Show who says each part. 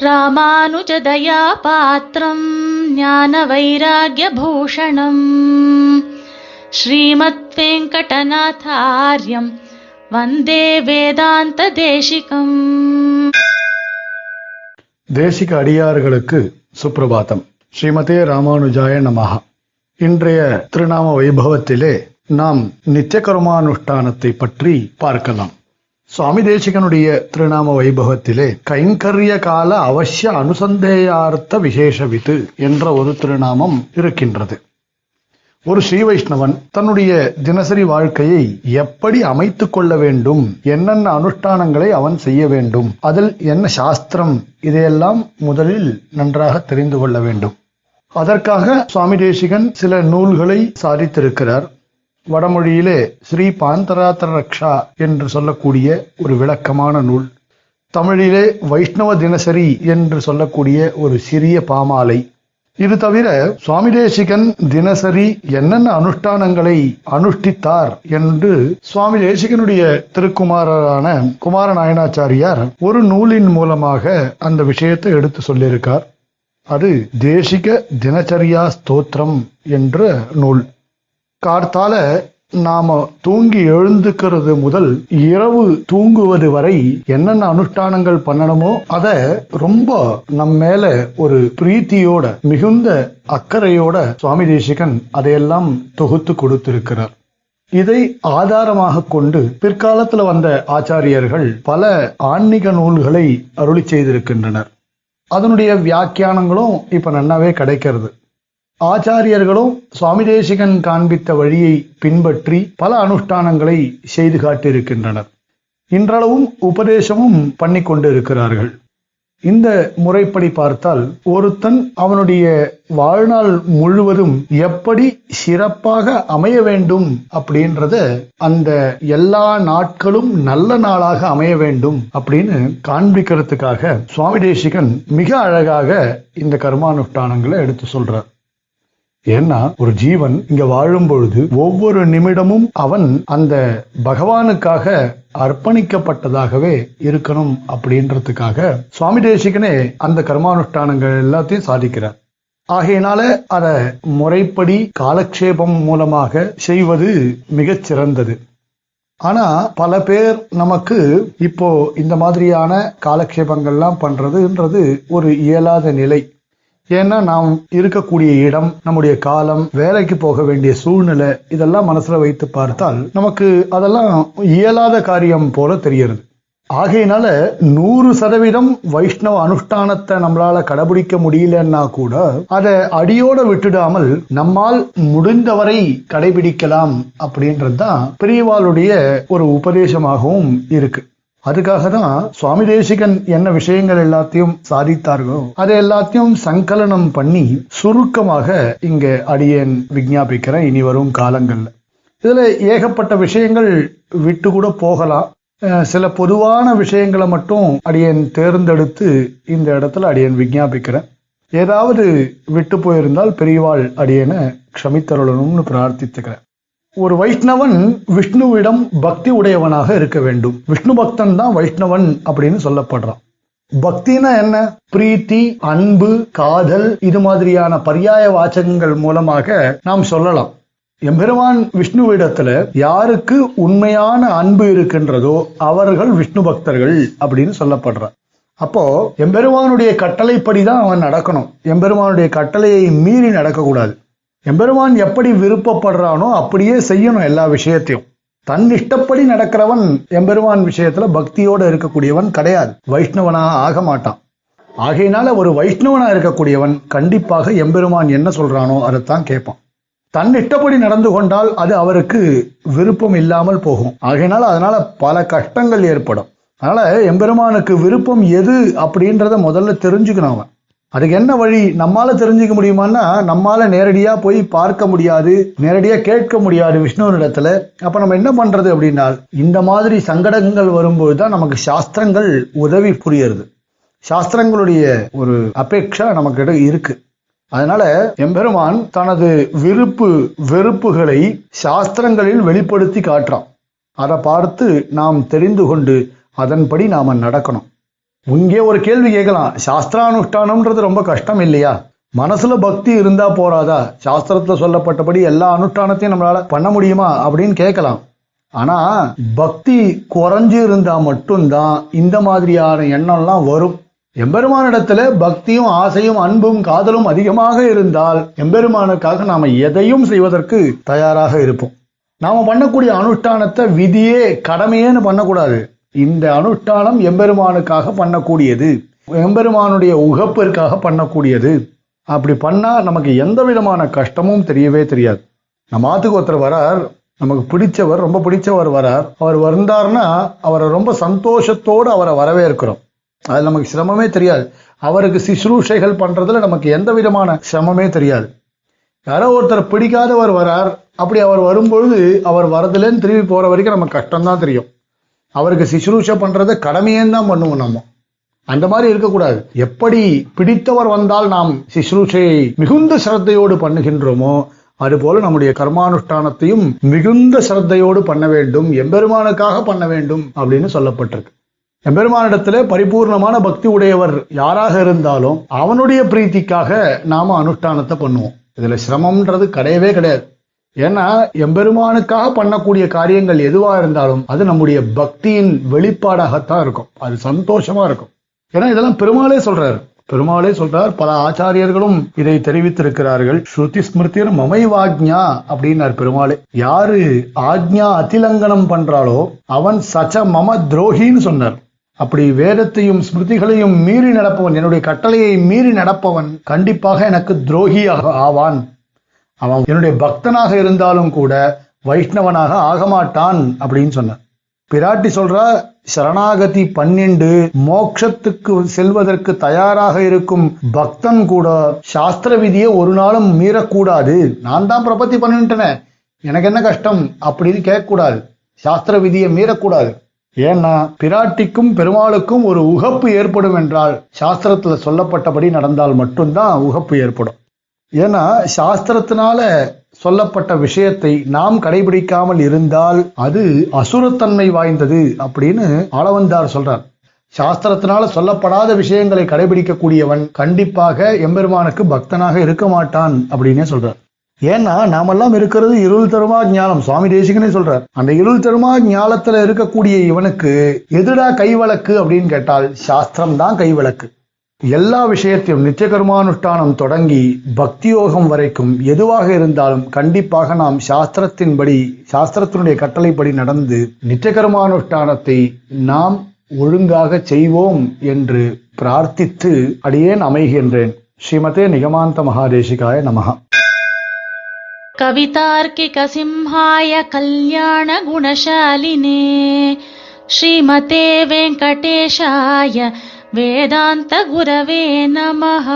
Speaker 1: ராமானுஜதயா பாத்திரம் ஞான வைராகிய பூஷணம் ஸ்ரீமத் வெங்கடநாதாரியம் வந்தே வேதாந்த தேசிகம்
Speaker 2: தேசிக அடியார்களுக்கு சுப்பிரபாத்தம். ஸ்ரீமதே ராமானுஜாய நமஹா. இன்றைய திருநாம வைபவத்திலே நாம் நித்திய கர்மானுஷ்டானத்தை பற்றி பார்க்கலாம். சுவாமி தேசிகனுடைய திருநாம வைபவத்திலே கைங்கரிய கால அவசிய அனுசந்தேயார்த்த விசேஷவித்து என்ற ஒரு திருநாமம் இருக்கின்றது. ஒரு ஸ்ரீ வைஷ்ணவன் தன்னுடைய தினசரி வாழ்க்கையை எப்படி அமைத்துக் கொள்ள வேண்டும் என்னென்ன அனுஷ்டானங்களை அவன் செய்ய வேண்டும் அதில் என்ன சாஸ்திரம் இதையெல்லாம் முதலில் நன்றாக தெரிந்து கொள்ள வேண்டும். அதற்காக சுவாமி தேசிகன் சில நூல்களை சாதித்திருக்கிறார். வடமொழியிலே ஸ்ரீ பாந்தராத்திர ரக்ஷா என்று சொல்லக்கூடிய ஒரு விளக்கமான நூல். தமிழிலே வைஷ்ணவ தினசரி என்று சொல்லக்கூடிய ஒரு சிறிய பாமாலை. இது தவிர சுவாமி தேசிகன் தினசரி என்னென்ன அனுஷ்டானங்களை அனுஷ்டித்தார் என்று சுவாமி தேசிகனுடைய திருக்குமாரரான குமார நாயனாச்சாரியார் ஒரு நூலின் மூலமாக அந்த விஷயத்தை எடுத்து சொல்லியிருக்கார். அது தேசிக தினச்சரியா ஸ்தோத்திரம் என்ற நூல். கார்த்தால நாம தூங்கி எழுந்துக்கிறது முதல் இரவு தூங்குவது வரை என்னென்ன அனுஷ்டானங்கள் பண்ணணுமோ அத ரொம்ப நம் மேல ஒரு பிரீத்தியோட மிகுந்த அக்கறையோட சுவாமி தேசிகன் அதையெல்லாம் தொகுத்து கொடுத்திருக்கிறார். இதை ஆதாரமாக கொண்டு பிற்காலத்துல வந்த ஆச்சாரியர்கள் பல ஆன்மீக நூல்களை அருளி செய்திருக்கின்றனர். அதனுடைய வியாக்கியானங்களும் இப்ப நன்னாவே கிடைக்கிறது. ஆச்சாரியர்களும் சுவாமி தேசிகன் காண்பித்த வழியை பின்பற்றி பல அனுஷ்டானங்களை செய்து காட்டியிருக்கின்றனர். இன்றளவும் உபதேசமும் பண்ணி கொண்டு இருக்கிறார்கள் இந்த முறைப்படி பார்த்தால் ஒருத்தன் அவனுடைய வாழ்நாள் முழுவதும் எப்படி சிறப்பாக அமைய வேண்டும் அப்படின்றத அந்த எல்லா நாட்களும் நல்ல நாளாக அமைய வேண்டும் அப்படின்னு காண்பிக்கிறதுக்காக சுவாமி தேசிகன் மிக அழகாக இந்த கர்மானுஷ்டானங்களை எடுத்து சொல்றார். ஏன்னா ஒரு ஜீவன் இங்க வாழும் பொழுது ஒவ்வொரு நிமிடமும் அவன் அந்த பகவானுக்காக அர்ப்பணிக்கப்பட்டதாகவே இருக்கணும் அப்படின்றதுக்காக சுவாமி தேசிகனே அந்த கர்மானுஷ்டானங்கள் எல்லாத்தையும் சாதிக்கிறார். ஆகையினால அத முறைப்படி காலக்ஷேபம் மூலமாக செய்வது மிகச் சிறந்தது. ஆனா பல பேர் நமக்கு இப்போ இந்த மாதிரியான காலக்ஷேபங்கள்லாம் பண்றதுன்றது ஒரு இயலாத நிலை. ஏன்னா நாம் இருக்கக்கூடிய இடம் நம்முடைய காலம் வேலைக்கு போக வேண்டிய சூழ்நிலை இதெல்லாம் மனசுல வைத்து பார்த்தால் நமக்கு அதெல்லாம் இயலாத காரியம் போல தெரியறது ஆகையினால நூறு சதவீதம் வைஷ்ணவ அனுஷ்டானத்தை நம்மளால கடைபிடிக்க முடியலன்னா கூட அதை அடியோட விட்டுடாமல் நம்மால் முடிந்தவரை கடைபிடிக்கலாம் அப்படின்றது தான் பெரியவாளுடைய ஒரு உபதேசமாகவும் இருக்கு. அதுக்காக தான் சுவாமி தேசிகன் என்ன விஷயங்கள் எல்லாத்தையும் சாதித்தார்களோ அதை எல்லாத்தையும் சங்கலனம் பண்ணி சுருக்கமாக இங்க அடியேன் விஞ்ஞாபிக்கிறேன். இனி வரும் காலங்கள்ல. இதுல ஏகப்பட்ட விஷயங்கள் விட்டு கூட போகலாம். சில பொதுவான விஷயங்களை மட்டும் அடியேன் தேர்ந்தெடுத்து இந்த இடத்துல அடியேன் விஞ்ஞாபிக்கிறேன். ஏதாவது விட்டு போயிருந்தால் பெரியவாள் அடியேனை க்ஷமித்தருளணும்னு பிரார்த்தித்துக்கிறேன். ஒரு வைஷ்ணவன் விஷ்ணுவிடம் பக்தி உடையவனாக இருக்க வேண்டும். விஷ்ணு பக்தன் தான் வைஷ்ணவன் அப்படின்னு சொல்லப்படுறான். பக்தினா என்ன? பிரீத்தி அன்பு காதல் இது மாதிரியான பரியாய வாச்சகங்கள் மூலமாக நாம் சொல்லலாம். எம்பெருமான் விஷ்ணுவிடத்துல யாருக்கு உண்மையான அன்பு இருக்கின்றதோ அவர்கள் விஷ்ணு பக்தர்கள் அப்படின்னு சொல்லப்படுற அப்போ எம்பெருமானுடைய கட்டளைப்படிதான் அவன் நடக்கணும். எம்பெருமானுடைய கட்டளையை மீறி நடக்கக்கூடாது. எம்பெருமான் எப்படி விருப்பப்படுறானோ அப்படியே செய்யணும் எல்லா விஷயத்தையும். தன் இஷ்டப்படி நடக்கிறவன் எம்பெருமான் விஷயத்துல பக்தியோட இருக்கக்கூடியவன் கிடையாது. வைஷ்ணவனா ஆக மாட்டான். ஆகையினால ஒரு வைஷ்ணவனா இருக்கக்கூடியவன் கண்டிப்பாக எம்பெருமான் என்ன சொல்றானோ அதைத்தான் கேட்பான். தன் இஷ்டப்படி நடந்து கொண்டால் அது அவருக்கு விருப்பம் இல்லாமல் போகும். ஆகையினால அதனால பல கஷ்டங்கள் ஏற்படும். அதனால எம்பெருமானுக்கு விருப்பம் எது அப்படின்றத முதல்ல தெரிஞ்சுக்கணும் அவன். அதுக்கு என்ன வழி? நம்மால தெரிஞ்சுக்க முடியுமான்னா நம்மால நேரடியா போய் பார்க்க முடியாது நேரடியா கேட்க முடியாது விஷ்ணுவனிடத்துல. அப்ப நம்ம என்ன பண்றது அப்படின்னா இந்த மாதிரி சங்கடங்கள் வரும்போது தான் நமக்கு சாஸ்திரங்கள் உதவி புரியறது. சாஸ்திரங்களுடைய ஒரு அபேட்சா நமக்கிட்ட இருக்கு. அதனால எம்பெருமான் தனது விருப்பு வெறுப்புகளை சாஸ்திரங்களில் வெளிப்படுத்தி காட்டுறான். அதை பார்த்து நாம் தெரிந்து கொண்டு அதன்படி நாம நடக்கணும். இங்கே ஒரு கேள்வி கேட்கலாம். சாஸ்திரானுஷ்டானம்ன்றது ரொம்ப கஷ்டம் இல்லையா? மனசுல பக்தி இருந்தா போறாதா? சாஸ்திரத்துல சொல்லப்பட்டபடி எல்லா அனுஷ்டானத்தையும் நம்மளால பண்ண முடியுமா அப்படின்னு கேட்கலாம். ஆனா பக்தி குறைஞ்சு இருந்தா மட்டும்தான் இந்த மாதிரியான எண்ணம்லாம் வரும். எம்பெருமானிடத்துல பக்தியும் ஆசையும் அன்பும் காதலும் அதிகமாக இருந்தால் எம்பெருமானுக்காக நாம எதையும் செய்வதற்கு தயாராக இருப்போம். நாம பண்ணக்கூடிய அனுஷ்டானத்தை விதியே கடமையேன்னு பண்ணக்கூடாது. இந்த அனுஷ்டானம் எம்பெருமானுக்காக பண்ணக்கூடியது. எம்பெருமானுடைய உகப்பிற்காக பண்ணக்கூடியது. அப்படி பண்ணா நமக்கு எந்த விதமான கஷ்டமும் தெரியவே தெரியாது. நம்ம ஆத்துக்கு ஒருத்தர் வரார் நமக்கு பிடிச்சவர் ரொம்ப பிடிச்சவர் வரார். அவர் வந்தார்னா அவரை ரொம்ப சந்தோஷத்தோடு அவரை வரவேற்கிறோம். அது நமக்கு சிரமமே தெரியாது. அவருக்கு சிசுரூஷைகள் பண்ணுறதுல நமக்கு எந்த விதமான சிரமமே தெரியாது. யாரோ ஒருத்தர் பிடிக்காதவர் வரார். அப்படி அவர் வரும்பொழுது அவர் வரதுலேன்னு திரும்பி போகிற வரைக்கும் நமக்கு கஷ்டம்தான் தெரியும். அவருக்கு சிசுரூஷை பண்றதை கடமையேன்னு தான் பண்ணுவோம் நம்ம. அந்த மாதிரி இருக்கக்கூடாது. எப்படி பிடித்தவர் வந்தால் நாம் சிசுரூஷையை மிகுந்த சிரத்தையோடு பண்ணுகின்றோமோ அதுபோல நம்முடைய கர்மானுஷ்டானத்தையும் மிகுந்த சிரத்தையோடு பண்ண வேண்டும் எம்பெருமானுக்காக பண்ண வேண்டும் அப்படின்னு சொல்லப்பட்டிருக்கு. எம்பெருமானிடத்திலே பரிபூர்ணமான பக்தி உடையவர் யாராக இருந்தாலும் அவனுடைய பிரீத்திக்காக நாம அனுஷ்டானத்தை பண்ணுவோம். இதுல சிரமம்ன்றது கிடையவே கிடையாது. ஏன்னா எம்பெருமானுக்காக பண்ணக்கூடிய காரியங்கள் எதுவா இருந்தாலும் அது நம்முடைய பக்தியின் வெளிப்பாடாகத்தான் இருக்கும். அது சந்தோஷமா இருக்கும். ஏன்னா இதெல்லாம் பெருமாளே சொல்றாரு. பெருமாளே சொல்றார் பல ஆச்சாரியர்களும் இதை தெரிவித்திருக்கிறார்கள். ஸ்ருதி ஸ்மிருதிர் மமைவாக்ஞா அப்படின்னார் பெருமாளே. யாரு ஆக்ஞா அதிலங்கனம் பண்றாளோ அவன் சச்ச மம துரோகின்னு சொன்னார். அப்படி வேதத்தையும் ஸ்மிருதிகளையும் மீறி நடப்பவன் என்னுடைய கட்டளையை மீறி நடப்பவன் கண்டிப்பாக எனக்கு துரோகியாக ஆவான். அவன் என்னுடைய பக்தனாக இருந்தாலும் கூட வைஷ்ணவனாக ஆகமாட்டான் அப்படின்னு சொன்னார் பிராட்டி சொல்றா சரணாகதி பன்னெண்டு மோட்சத்துக்கு செல்வதற்கு தயாராக இருக்கும் பக்தன் கூட சாஸ்திர விதியை ஒரு நாளும் மீறக்கூடாது. நான் தான் பிரபத்தி பண்ணிட்டேனே எனக்கு என்ன கஷ்டம் அப்படின்னு கேட்கக்கூடாது. சாஸ்திர விதியை மீறக்கூடாது. ஏன்னா பிராட்டிக்கும் பெருமாளுக்கும் ஒரு உகப்பு ஏற்படும் என்றால் சாஸ்திரத்துல சொல்லப்பட்டபடி நடந்தால் மட்டும்தான் உகப்பு ஏற்படும். ஏன்னா சாஸ்திரத்தினால சொல்லப்பட்ட விஷயத்தை நாம் கடைபிடிக்காமல் இருந்தால் அது அசுரத்தன்மை வாய்ந்தது அப்படின்னு ஆளவந்தார் சொல்றார். சாஸ்திரத்தினால சொல்லப்படாத விஷயங்களை கடைபிடிக்கக்கூடியவன் கண்டிப்பாக எம்பெருமானுக்கு பக்தனாக இருக்க மாட்டான் அப்படின்னே சொல்றார். ஏன்னா நாமெல்லாம் இருக்கிறது இருள் தருமா ஞானம் சுவாமி தேசிகனே சொல்றார். அந்த இருள் தருமா ஞானத்துல இருக்கக்கூடிய இவனுக்கு எதுடா கைவழக்கு அப்படின்னு கேட்டால் சாஸ்திரம் தான் கைவிளக்கு எல்லா விஷயத்தையும் நித்திய கர்மானுஷ்டானம் தொடங்கி பக்தியோகம் வரைக்கும் எதுவாக இருந்தாலும் கண்டிப்பாக நாம் சாஸ்திரத்தின்படி சாஸ்திரத்தினுடைய கட்டளைப்படி நடந்து நித்திய கர்மானுஷ்டானத்தை நாம் ஒழுங்காக செய்வோம் என்று பிரார்த்தித்து அடியேன் அமைகின்றேன் ஸ்ரீமதே நிகமாந்த மகாதேசிகாய நமகா
Speaker 1: कवितार्किकसिंहाय कल्याणगुणशालिने श्रीमते वेङ्कटेशाय वेदान्तगुरवे नमः